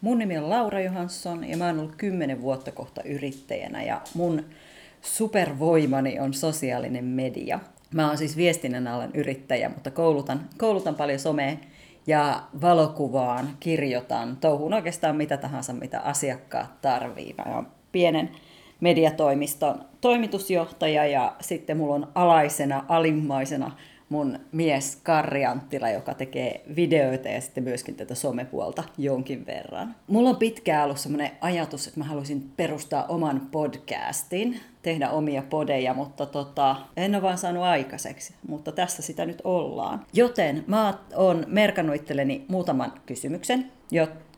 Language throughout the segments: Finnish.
Mun nimi on Laura Johansson ja mä oon ollut kymmenen vuotta kohta yrittäjänä ja mun supervoimani on sosiaalinen media. Mä oon siis viestinnän alan yrittäjä, mutta koulutan, koulutan paljon somea ja valokuvaan, kirjoitan, touhun oikeastaan mitä tahansa, mitä asiakkaat tarvii. Mä oon pienen mediatoimiston toimitusjohtaja ja sitten mulla on alaisena, alimmaisena mun mies Karri Anttila, joka tekee videoita ja sitten myöskin tätä somepuolta jonkin verran. Mulla on pitkään ollut semmoinen ajatus, että mä haluaisin perustaa oman podcastin, tehdä omia podeja, mutta tota, en ole vaan saanut aikaiseksi, mutta tässä sitä nyt ollaan. Joten mä oon merkannut itselleni muutaman kysymyksen,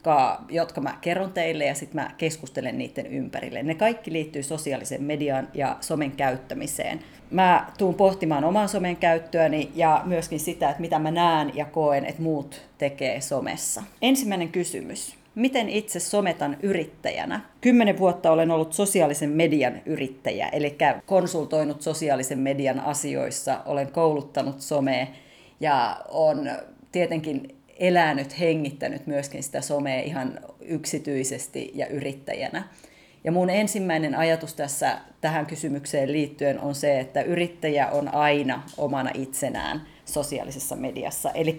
jotka, jotka mä kerron teille ja sitten mä keskustelen niiden ympärille. Ne kaikki liittyy sosiaaliseen mediaan ja somen käyttämiseen. Mä tuun pohtimaan oman somen käyttöäni ja myöskin sitä, että mitä mä näen ja koen, että muut tekee somessa. Ensimmäinen kysymys. Miten itse sometan yrittäjänä? Kymmenen vuotta olen ollut sosiaalisen median yrittäjä, eli konsultoinut sosiaalisen median asioissa, olen kouluttanut somea ja on tietenkin elänyt, hengittänyt myöskin sitä somea ihan yksityisesti ja yrittäjänä. Ja mun ensimmäinen ajatus tässä tähän kysymykseen liittyen on se, että yrittäjä on aina omana itsenään sosiaalisessa mediassa. Eli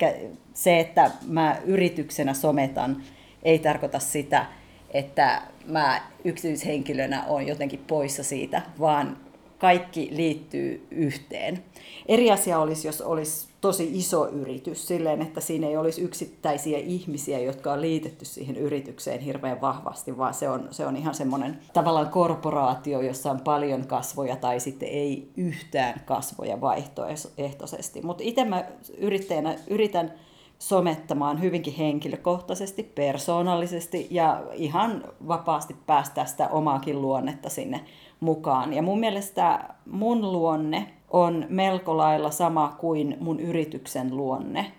se, että mä yrityksenä sometan, ei tarkoita sitä, että mä yksityishenkilönä on jotenkin poissa siitä, vaan kaikki liittyy yhteen. Eri asia olisi, jos olisi tosi iso yritys silleen, että siinä ei olisi yksittäisiä ihmisiä, jotka on liitetty siihen yritykseen hirveän vahvasti, vaan se on, se on ihan semmoinen tavallaan korporaatio, jossa on paljon kasvoja tai sitten ei yhtään kasvoja vaihtoehtoisesti. Mutta itse mä yrittäjänä yritän somettamaan hyvinkin henkilökohtaisesti, persoonallisesti ja ihan vapaasti päästä sitä omaakin luonnetta sinne mukaan. Ja mun mielestä mun luonne on melko lailla sama kuin mun yrityksen luonne.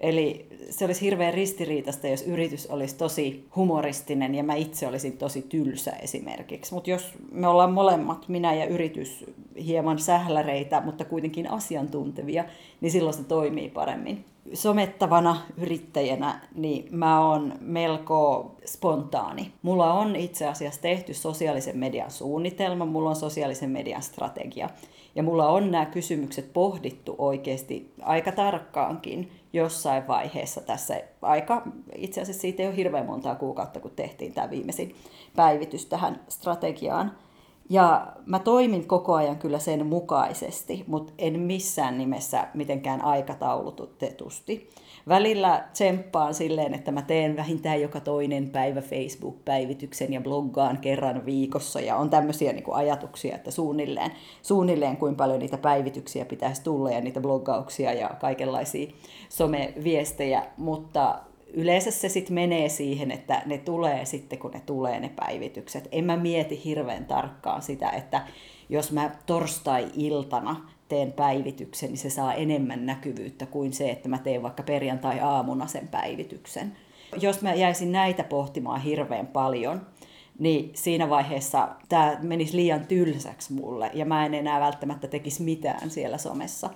Eli se olisi hirveän ristiriitasta, jos yritys olisi tosi humoristinen ja mä itse olisin tosi tylsä esimerkiksi. Mutta jos me ollaan molemmat, minä ja yritys, hieman sähläreitä, mutta kuitenkin asiantuntevia, niin silloin se toimii paremmin. Somettavana yrittäjänä, niin mä oon melko spontaani. Mulla on itse asiassa tehty sosiaalisen median suunnitelma, mulla on sosiaalisen median strategia. Ja mulla on nämä kysymykset pohdittu oikeasti aika tarkkaankin jossain vaiheessa tässä aika, itse asiassa siitä ei ole hirveän montaa kuukautta, kun tehtiin tämä viimeisin päivitys tähän strategiaan. Ja mä toimin koko ajan kyllä sen mukaisesti, mutta en missään nimessä mitenkään aikataulutetusti. Välillä tsemppaan silleen, että mä teen vähintään joka toinen päivä Facebook-päivityksen ja bloggaan kerran viikossa. Ja on tämmöisiä niin kuin ajatuksia, että suunnilleen, suunnilleen kuinka paljon niitä päivityksiä pitäisi tulla ja niitä bloggauksia ja kaikenlaisia someviestejä. Mutta yleensä se sitten menee siihen, että ne tulee sitten, kun ne tulee ne päivitykset. En mä mieti hirveän tarkkaan sitä, että jos mä torstai-iltana teen päivityksen, niin se saa enemmän näkyvyyttä kuin se, että mä teen vaikka perjantai-aamuna sen päivityksen. Jos mä jäisin näitä pohtimaan hirveän paljon, niin siinä vaiheessa tämä menisi liian tylsäksi mulle ja mä en enää välttämättä tekisi mitään siellä somessa.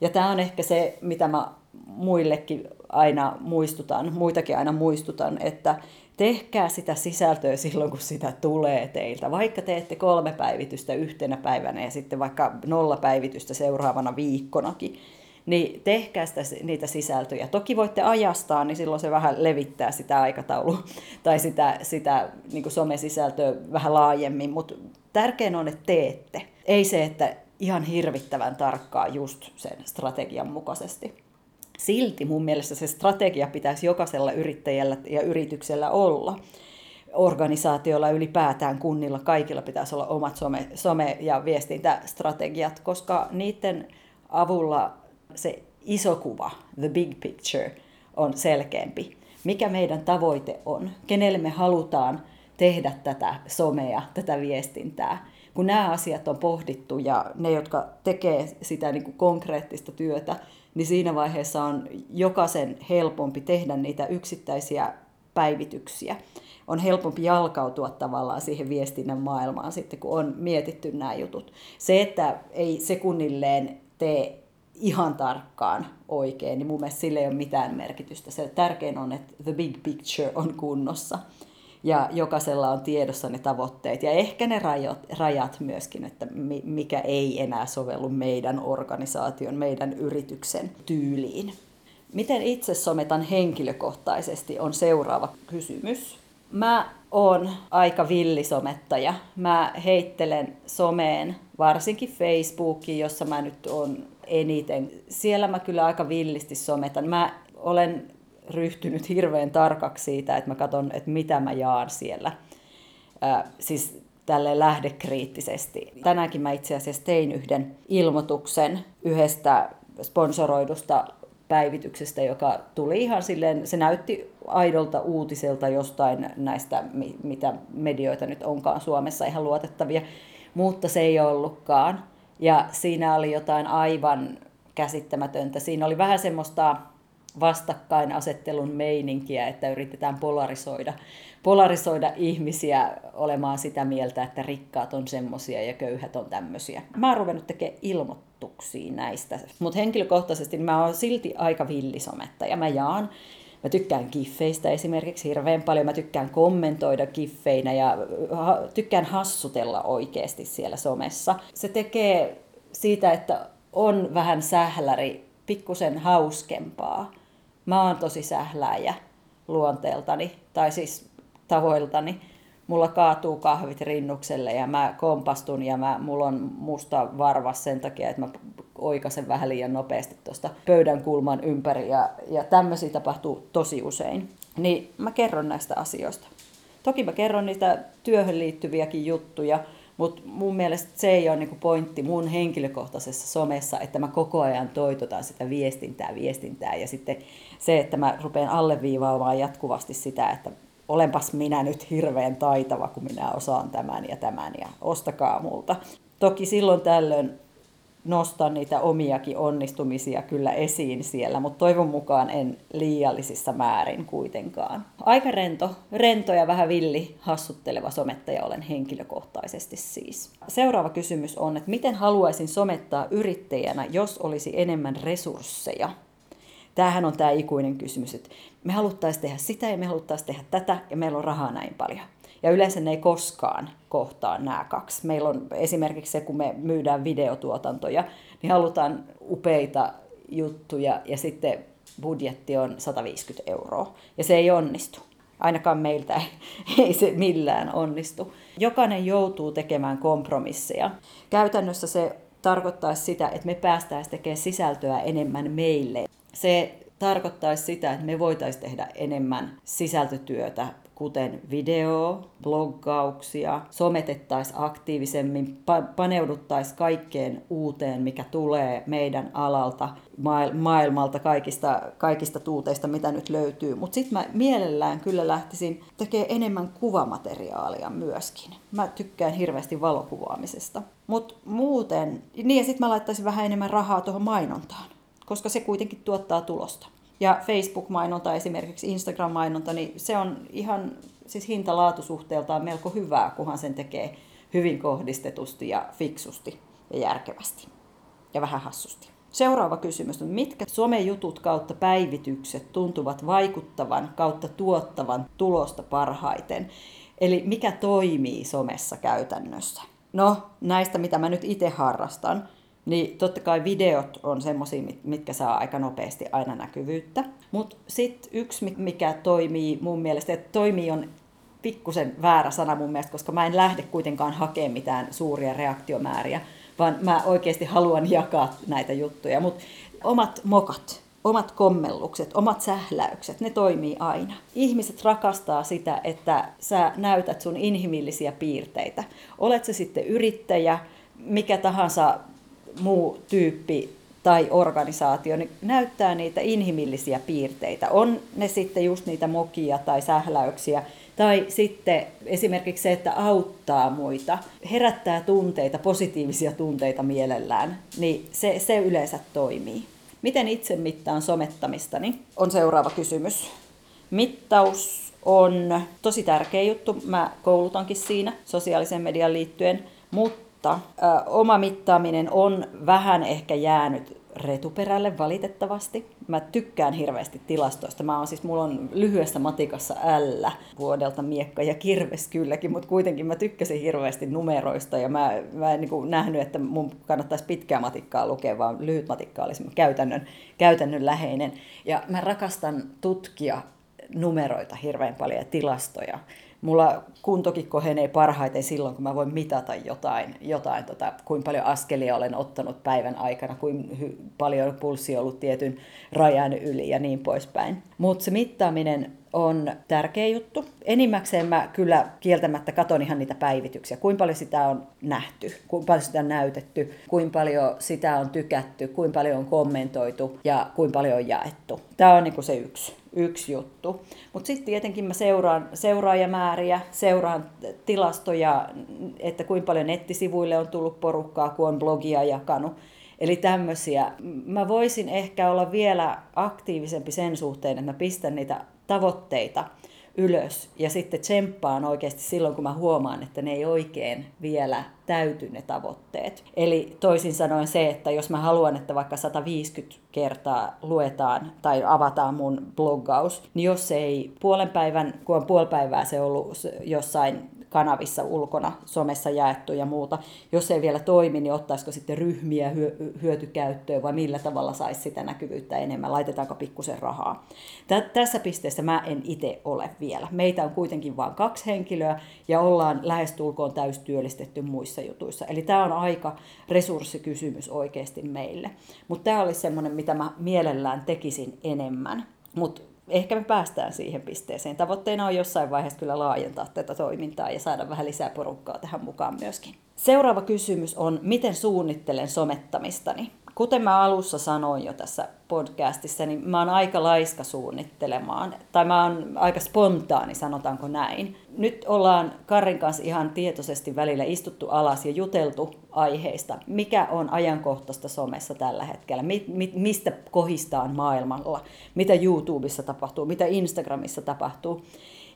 Ja tämä on ehkä se, mitä mä muillekin aina muistutan, muitakin aina muistutan, että tehkää sitä sisältöä silloin, kun sitä tulee teiltä. Vaikka teette kolme päivitystä yhtenä päivänä ja sitten vaikka nolla päivitystä seuraavana viikkonakin, niin tehkää sitä, niitä sisältöjä. Toki voitte ajastaa, niin silloin se vähän levittää sitä aikataulua tai sitä, sitä niin somesisältöä vähän laajemmin, mutta tärkein on, että teette. Ei se, että ihan hirvittävän tarkkaa just sen strategian mukaisesti. Silti mun mielestä se strategia pitäisi jokaisella yrittäjällä ja yrityksellä olla. Organisaatiolla ylipäätään kunnilla, kaikilla pitäisi olla omat some, some- ja viestintästrategiat, koska niiden avulla se iso kuva, the big picture, on selkeämpi. Mikä meidän tavoite on, kenelle me halutaan tehdä tätä somea, tätä viestintää. Kun nämä asiat on pohdittu ja ne, jotka tekee sitä niin kuin konkreettista työtä, niin siinä vaiheessa on jokaisen helpompi tehdä niitä yksittäisiä päivityksiä. On helpompi jalkautua tavallaan siihen viestinnän maailmaan sitten, kun on mietitty nämä jutut. Se, että ei sekunnilleen tee ihan tarkkaan oikein, niin mun mielestä sille ei ole mitään merkitystä. Se tärkein on, että the big picture on kunnossa ja jokaisella on tiedossa ne tavoitteet ja ehkä ne rajat, rajat myöskin, että mikä ei enää sovellu meidän organisaation, meidän yrityksen tyyliin. Miten itse sometan henkilökohtaisesti on seuraava kysymys. Mä oon aika villisomettaja. Mä heittelen someen, varsinkin Facebookiin, jossa mä nyt on eniten. Siellä mä kyllä aika villisti sometan. Mä olen ryhtynyt hirveän tarkaksi siitä, että mä katson, että mitä mä jaan siellä. Äh, siis tälle lähdekriittisesti. Tänäänkin mä itse asiassa tein yhden ilmoituksen yhdestä sponsoroidusta päivityksestä, joka tuli ihan silleen, se näytti aidolta uutiselta jostain näistä, mitä medioita nyt onkaan Suomessa ihan luotettavia, mutta se ei ollutkaan. Ja siinä oli jotain aivan käsittämätöntä. Siinä oli vähän semmoista vastakkainasettelun meininkiä, että yritetään polarisoida, polarisoida ihmisiä olemaan sitä mieltä, että rikkaat on semmoisia ja köyhät on tämmöisiä. Mä oon ruvennut tekemään ilmoituksia näistä, mutta henkilökohtaisesti mä oon silti aika villisomettaja. Mä jaan Mä tykkään kiffeistä esimerkiksi hirveän paljon. Mä tykkään kommentoida kiffeinä ja tykkään hassutella oikeasti siellä somessa. Se tekee siitä, että on vähän sähläri, pikkusen hauskempaa mä oon tosi sähläjä luonteeltani, tai siis tavoiltani. Mulla kaatuu kahvit rinnukselle ja mä kompastun ja mä, mulla on musta varvas sen takia, että mä oikasen vähän liian nopeasti tuosta pöydän kulman ympäri ja, ja tämmöisiä tapahtuu tosi usein. Niin mä kerron näistä asioista. Toki mä kerron niitä työhön liittyviäkin juttuja, mutta mun mielestä se ei ole niinku pointti mun henkilökohtaisessa somessa, että mä koko ajan toitotan sitä viestintää, viestintää. Ja sitten se, että mä rupean alleviivaamaan jatkuvasti sitä, että olenpas minä nyt hirveän taitava, kun minä osaan tämän ja tämän ja ostakaa multa. Toki silloin tällöin nostan niitä omiakin onnistumisia kyllä esiin siellä, mutta toivon mukaan en liiallisissa määrin kuitenkaan. Aika rento, rento ja vähän villi hassutteleva somettaja olen henkilökohtaisesti siis. Seuraava kysymys on, että miten haluaisin somettaa yrittäjänä, jos olisi enemmän resursseja? Tämähän on tämä ikuinen kysymys, että me haluttaisiin tehdä sitä ja me haluttaisiin tehdä tätä ja meillä on rahaa näin paljon. Ja yleensä ne ei koskaan kohtaa nämä kaksi. Meillä on esimerkiksi se, kun me myydään videotuotantoja, niin halutaan upeita juttuja ja sitten budjetti on 150 euroa. Ja se ei onnistu. Ainakaan meiltä ei se millään onnistu. Jokainen joutuu tekemään kompromisseja. Käytännössä se tarkoittaisi sitä, että me päästäisiin tekemään sisältöä enemmän meille. Se tarkoittaisi sitä, että me voitaisiin tehdä enemmän sisältötyötä kuten video, bloggauksia, sometettaisiin aktiivisemmin, paneuduttaisiin kaikkeen uuteen, mikä tulee meidän alalta, maailmalta, kaikista, kaikista tuuteista, mitä nyt löytyy. Mutta sitten mä mielellään kyllä lähtisin tekemään enemmän kuvamateriaalia myöskin. Mä tykkään hirveästi valokuvaamisesta. Mutta muuten, niin ja sitten mä laittaisin vähän enemmän rahaa tuohon mainontaan, koska se kuitenkin tuottaa tulosta. Ja Facebook-mainonta esimerkiksi, Instagram-mainonta, niin se on ihan siis hintalaatusuhteeltaan melko hyvää, kunhan sen tekee hyvin kohdistetusti ja fiksusti ja järkevästi ja vähän hassusti. Seuraava kysymys on, mitkä somejutut kautta päivitykset tuntuvat vaikuttavan kautta tuottavan tulosta parhaiten? Eli mikä toimii somessa käytännössä? No, näistä mitä mä nyt itse harrastan, niin totta kai videot on semmoisia, mitkä saa aika nopeasti aina näkyvyyttä. Mutta sitten yksi, mikä toimii mun mielestä, että toimii on pikkusen väärä sana mun mielestä, koska mä en lähde kuitenkaan hakemaan mitään suuria reaktiomääriä, vaan mä oikeasti haluan jakaa näitä juttuja. Mutta omat mokat, omat kommellukset, omat sähläykset, ne toimii aina. Ihmiset rakastaa sitä, että sä näytät sun inhimillisiä piirteitä. Olet se sitten yrittäjä, mikä tahansa muu tyyppi tai organisaatio niin näyttää niitä inhimillisiä piirteitä. On ne sitten just niitä mokia tai sähläyksiä, tai sitten esimerkiksi se, että auttaa muita, herättää tunteita, positiivisia tunteita mielellään, niin se, se yleensä toimii. Miten itse mittaan somettamistani on seuraava kysymys. Mittaus on tosi tärkeä juttu. Mä koulutankin siinä sosiaalisen median liittyen, mutta ö, oma mittaaminen on vähän ehkä jäänyt retuperälle valitettavasti. Mä tykkään hirveästi tilastoista. Mä oon siis, mulla on lyhyessä matikassa L vuodelta miekka ja kirves kylläkin, mutta kuitenkin mä tykkäsin hirveästi numeroista ja mä, mä en niin nähnyt, että mun kannattaisi pitkää matikkaa lukea, vaan lyhyt matikka olisi käytännön, käytännön läheinen. Ja mä rakastan tutkia numeroita hirveän paljon ja tilastoja mulla kuntokin kohenee parhaiten silloin, kun mä voin mitata jotain, jotain tota, kuinka paljon askelia olen ottanut päivän aikana, kuinka hy- paljon pulssi on ollut tietyn rajan yli ja niin poispäin. Mutta se mittaaminen on tärkeä juttu. Enimmäkseen mä kyllä kieltämättä katon ihan niitä päivityksiä, kuinka paljon sitä on nähty, kuinka paljon sitä on näytetty, kuinka paljon sitä on tykätty, kuinka paljon on kommentoitu ja kuinka paljon on jaettu. Tämä on niinku se yksi yksi juttu. Mutta sitten tietenkin mä seuraan seuraajamääriä, seuraan tilastoja, että kuinka paljon nettisivuille on tullut porukkaa, kun on blogia jakanut. Eli tämmöisiä. Mä voisin ehkä olla vielä aktiivisempi sen suhteen, että mä pistän niitä tavoitteita ylös ja sitten tsemppaan oikeasti silloin, kun mä huomaan, että ne ei oikein vielä täyty ne tavoitteet. Eli toisin sanoen se, että jos mä haluan, että vaikka 150 kertaa luetaan tai avataan mun bloggaus, niin jos ei puolen päivän, kun on puoli päivää se ollut jossain kanavissa ulkona, somessa jaettu ja muuta. Jos ei vielä toimi, niin ottaisiko sitten ryhmiä hyötykäyttöön vai millä tavalla saisi sitä näkyvyyttä enemmän, laitetaanko pikkusen rahaa. Tässä pisteessä mä en itse ole vielä. Meitä on kuitenkin vain kaksi henkilöä ja ollaan lähestulkoon täystyöllistetty muissa jutuissa. Eli tämä on aika resurssikysymys oikeasti meille. Mutta tämä olisi semmoinen, mitä mä mielellään tekisin enemmän. Mutta ehkä me päästään siihen pisteeseen. Tavoitteena on jossain vaiheessa kyllä laajentaa tätä toimintaa ja saada vähän lisää porukkaa tähän mukaan myöskin. Seuraava kysymys on, miten suunnittelen somettamistani? Kuten mä alussa sanoin jo tässä podcastissa, niin mä oon aika laiska suunnittelemaan, tai mä oon aika spontaani, sanotaanko näin. Nyt ollaan Karin kanssa ihan tietoisesti välillä istuttu alas ja juteltu aiheista, mikä on ajankohtaista somessa tällä hetkellä, mi- mi- mistä kohistaan maailmalla, mitä YouTubessa tapahtuu, mitä Instagramissa tapahtuu.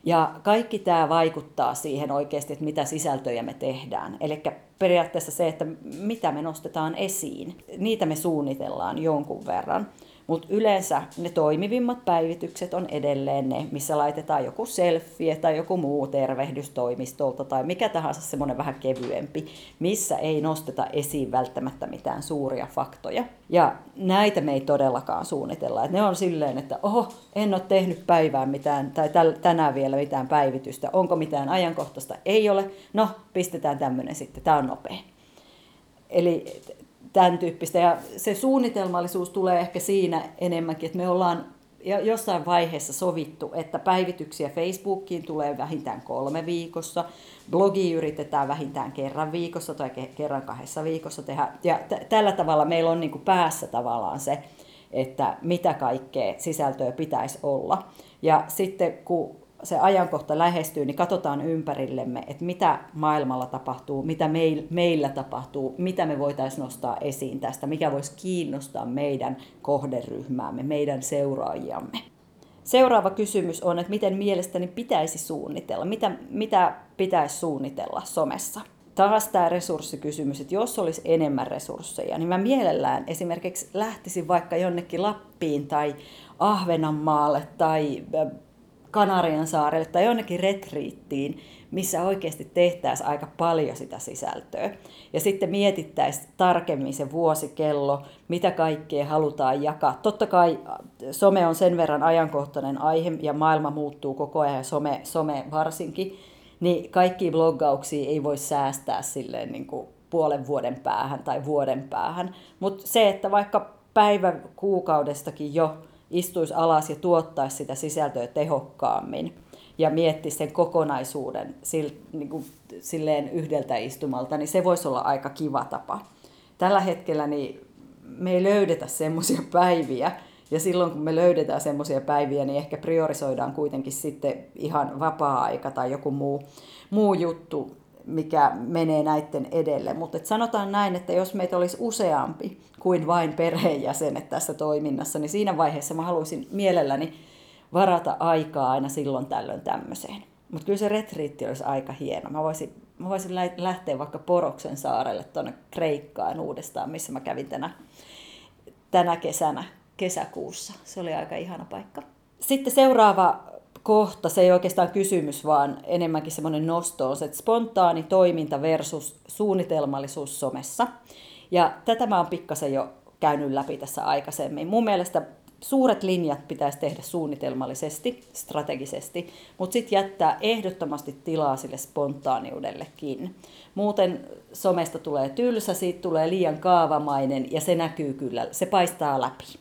Ja kaikki tämä vaikuttaa siihen oikeasti, että mitä sisältöjä me tehdään. Eli periaatteessa se, että mitä me nostetaan esiin, niitä me suunnitellaan jonkun verran. Mutta yleensä ne toimivimmat päivitykset on edelleen ne, missä laitetaan joku selfie tai joku muu tervehdys toimistolta tai mikä tahansa semmoinen vähän kevyempi, missä ei nosteta esiin välttämättä mitään suuria faktoja. Ja näitä me ei todellakaan suunnitella. Et ne on silleen, että oho, en ole tehnyt päivään mitään tai tänään vielä mitään päivitystä. Onko mitään ajankohtaista? Ei ole. No, pistetään tämmöinen sitten. Tämä on nopea. Eli tämän tyyppistä. Ja se suunnitelmallisuus tulee ehkä siinä enemmänkin, että me ollaan jossain vaiheessa sovittu, että päivityksiä Facebookiin tulee vähintään kolme viikossa, blogi yritetään vähintään kerran viikossa tai kerran kahdessa viikossa tehdä. Ja t- tällä tavalla meillä on niin kuin päässä tavallaan se, että mitä kaikkea sisältöä pitäisi olla. Ja sitten kun se ajankohta lähestyy, niin katsotaan ympärillemme, että mitä maailmalla tapahtuu, mitä meillä tapahtuu, mitä me voitaisiin nostaa esiin tästä, mikä voisi kiinnostaa meidän kohderyhmäämme, meidän seuraajiamme. Seuraava kysymys on, että miten mielestäni pitäisi suunnitella, mitä, mitä pitäisi suunnitella somessa. Taas tämä resurssikysymys, että jos olisi enemmän resursseja, niin mä mielellään esimerkiksi lähtisin vaikka jonnekin Lappiin tai Ahvenanmaalle tai Kanarian saarelle tai jonnekin retriittiin, missä oikeasti tehtäisiin aika paljon sitä sisältöä. Ja sitten mietittäisiin tarkemmin se vuosikello, mitä kaikkea halutaan jakaa. Totta kai äh, some on sen verran ajankohtainen aihe ja maailma muuttuu koko ajan ja some, some varsinkin, niin kaikki bloggauksia ei voi säästää silleen niin kuin puolen vuoden päähän tai vuoden päähän. Mutta se, että vaikka päivä kuukaudestakin jo istuisi alas ja tuottaisi sitä sisältöä tehokkaammin ja miettisi sen kokonaisuuden niin silleen yhdeltä istumalta, niin se voisi olla aika kiva tapa. Tällä hetkellä niin me ei löydetä semmoisia päiviä, ja silloin kun me löydetään semmoisia päiviä, niin ehkä priorisoidaan kuitenkin sitten ihan vapaa-aika tai joku muu, muu juttu mikä menee näiden edelle. Mutta sanotaan näin, että jos meitä olisi useampi kuin vain perheenjäsenet tässä toiminnassa, niin siinä vaiheessa mä haluaisin mielelläni varata aikaa aina silloin tällöin tämmöiseen. Mutta kyllä se retriitti olisi aika hieno. Mä voisin, mä voisin lähteä vaikka Poroksen saarelle tuonne Kreikkaan uudestaan, missä mä kävin tänä, tänä kesänä, kesäkuussa. Se oli aika ihana paikka. Sitten seuraava kohta, se ei oikeastaan kysymys, vaan enemmänkin semmoinen nosto on se, että spontaani toiminta versus suunnitelmallisuus somessa. Ja tätä mä oon pikkasen jo käynyt läpi tässä aikaisemmin. Mun mielestä suuret linjat pitäisi tehdä suunnitelmallisesti, strategisesti, mutta sitten jättää ehdottomasti tilaa sille spontaaniudellekin. Muuten somesta tulee tylsä, siitä tulee liian kaavamainen ja se näkyy kyllä, se paistaa läpi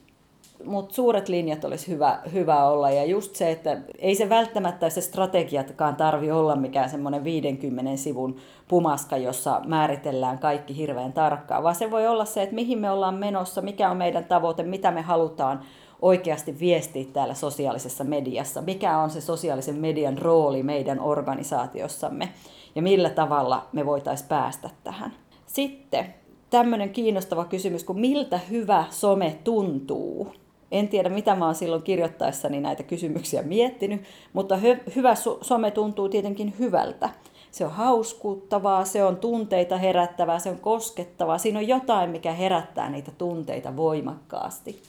mutta suuret linjat olisi hyvä, hyvä olla. Ja just se, että ei se välttämättä se strategiatkaan tarvi olla mikään semmoinen 50 sivun pumaska, jossa määritellään kaikki hirveän tarkkaan, vaan se voi olla se, että mihin me ollaan menossa, mikä on meidän tavoite, mitä me halutaan oikeasti viestiä täällä sosiaalisessa mediassa, mikä on se sosiaalisen median rooli meidän organisaatiossamme ja millä tavalla me voitaisiin päästä tähän. Sitten tämmöinen kiinnostava kysymys, kun miltä hyvä some tuntuu. En tiedä, mitä mä oon silloin kirjoittaessani näitä kysymyksiä miettinyt, mutta hy- hyvä some tuntuu tietenkin hyvältä. Se on hauskuuttavaa, se on tunteita herättävää, se on koskettavaa. Siinä on jotain, mikä herättää niitä tunteita voimakkaasti.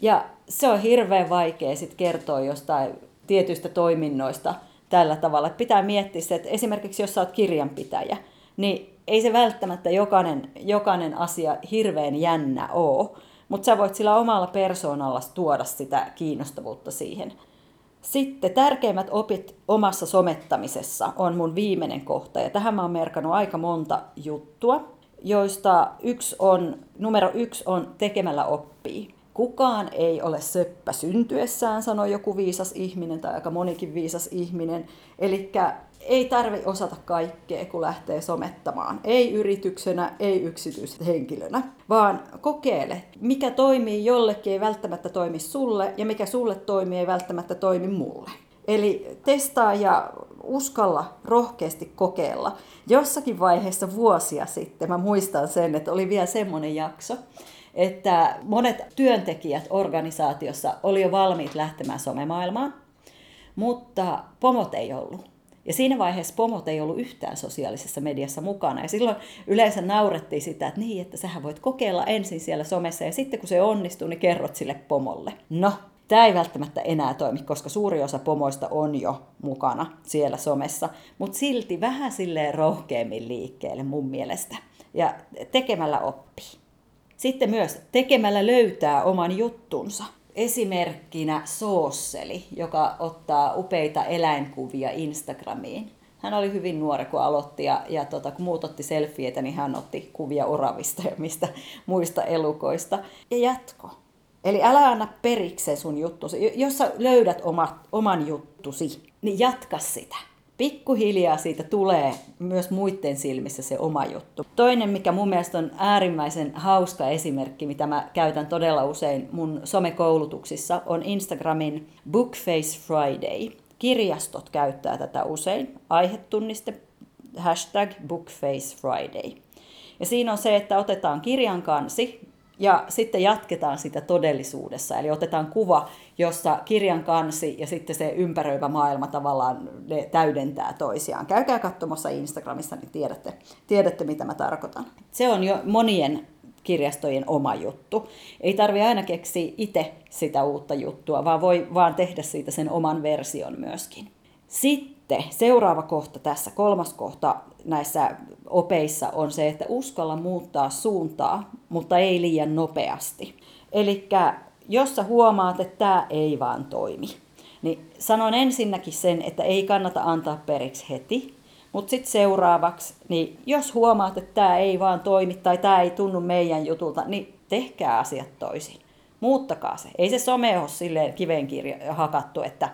Ja se on hirveän vaikea sitten kertoa jostain tietyistä toiminnoista tällä tavalla. Pitää miettiä se, että esimerkiksi jos sä oot kirjanpitäjä, niin ei se välttämättä jokainen, jokainen asia hirveän jännä ole mutta sä voit sillä omalla persoonalla tuoda sitä kiinnostavuutta siihen. Sitten tärkeimmät opit omassa somettamisessa on mun viimeinen kohta, ja tähän mä oon merkannut aika monta juttua, joista yksi on, numero yksi on tekemällä oppii. Kukaan ei ole söppä syntyessään, sanoi joku viisas ihminen tai aika monikin viisas ihminen. Eli ei tarvi osata kaikkea, kun lähtee somettamaan. Ei yrityksenä, ei yksityishenkilönä, vaan kokeile. Mikä toimii jollekin ei välttämättä toimi sulle, ja mikä sulle toimii ei välttämättä toimi mulle. Eli testaa ja uskalla rohkeasti kokeilla. Jossakin vaiheessa vuosia sitten, mä muistan sen, että oli vielä semmoinen jakso, että monet työntekijät organisaatiossa oli jo valmiit lähtemään somemaailmaan, mutta pomot ei ollut. Ja siinä vaiheessa pomot ei ollut yhtään sosiaalisessa mediassa mukana. Ja silloin yleensä naurettiin sitä, että niin, että sähän voit kokeilla ensin siellä somessa ja sitten kun se onnistuu, niin kerrot sille pomolle. No, tämä ei välttämättä enää toimi, koska suuri osa pomoista on jo mukana siellä somessa, mutta silti vähän silleen rohkeammin liikkeelle mun mielestä. Ja tekemällä oppii. Sitten myös tekemällä löytää oman juttunsa. Esimerkkinä Soosseli, joka ottaa upeita eläinkuvia Instagramiin. Hän oli hyvin nuori, kun aloitti, ja, ja tota, kun muut otti selfieitä, niin hän otti kuvia oravista ja mistä muista elukoista. Ja jatko. Eli älä anna periksi sun juttusi. Jos sä löydät omat, oman juttusi, niin jatka sitä pikkuhiljaa siitä tulee myös muiden silmissä se oma juttu. Toinen, mikä mun mielestä on äärimmäisen hauska esimerkki, mitä mä käytän todella usein mun somekoulutuksissa, on Instagramin Bookface Friday. Kirjastot käyttää tätä usein. Aihetunniste, hashtag Bookface Friday. Ja siinä on se, että otetaan kirjan kansi, ja sitten jatketaan sitä todellisuudessa, eli otetaan kuva, jossa kirjan kansi ja sitten se ympäröivä maailma tavallaan ne täydentää toisiaan. Käykää katsomassa Instagramissa, niin tiedätte, tiedätte mitä mä tarkoitan. Se on jo monien kirjastojen oma juttu. Ei tarvi aina keksiä itse sitä uutta juttua, vaan voi vaan tehdä siitä sen oman version myöskin. Sitten seuraava kohta tässä, kolmas kohta näissä opeissa on se, että uskalla muuttaa suuntaa, mutta ei liian nopeasti. Eli jos sä huomaat, että tämä ei vaan toimi, niin sanon ensinnäkin sen, että ei kannata antaa periksi heti, mutta sitten seuraavaksi, niin jos huomaat, että tämä ei vaan toimi tai tämä ei tunnu meidän jutulta, niin tehkää asiat toisin. Muuttakaa se. Ei se some ole silleen kivenkirja hakattu, että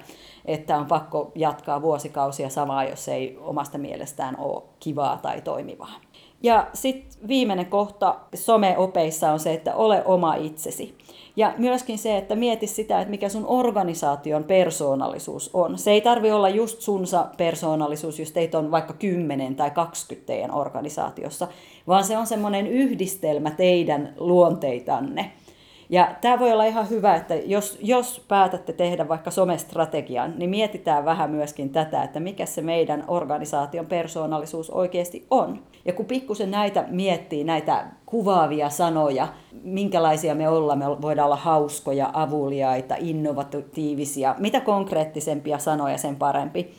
että on pakko jatkaa vuosikausia samaa, jos ei omasta mielestään ole kivaa tai toimivaa. Ja sitten viimeinen kohta someopeissa on se, että ole oma itsesi. Ja myöskin se, että mieti sitä, että mikä sun organisaation persoonallisuus on. Se ei tarvi olla just sunsa persoonallisuus, jos teitä on vaikka 10 tai 20 teidän organisaatiossa, vaan se on semmoinen yhdistelmä teidän luonteitanne. Ja tämä voi olla ihan hyvä, että jos, jos päätätte tehdä vaikka somestrategian, niin mietitään vähän myöskin tätä, että mikä se meidän organisaation persoonallisuus oikeasti on. Ja kun pikkusen näitä miettii, näitä kuvaavia sanoja, minkälaisia me ollaan, me voidaan olla hauskoja, avuliaita, innovatiivisia, mitä konkreettisempia sanoja, sen parempi.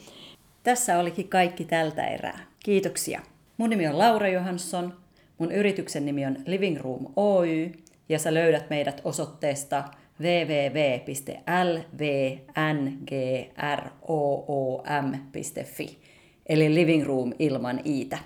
Tässä olikin kaikki tältä erää. Kiitoksia. Mun nimi on Laura Johansson, mun yrityksen nimi on Living Room Oy, ja sä löydät meidät osoitteesta www.lvngroom.fi, eli living room ilman iitä.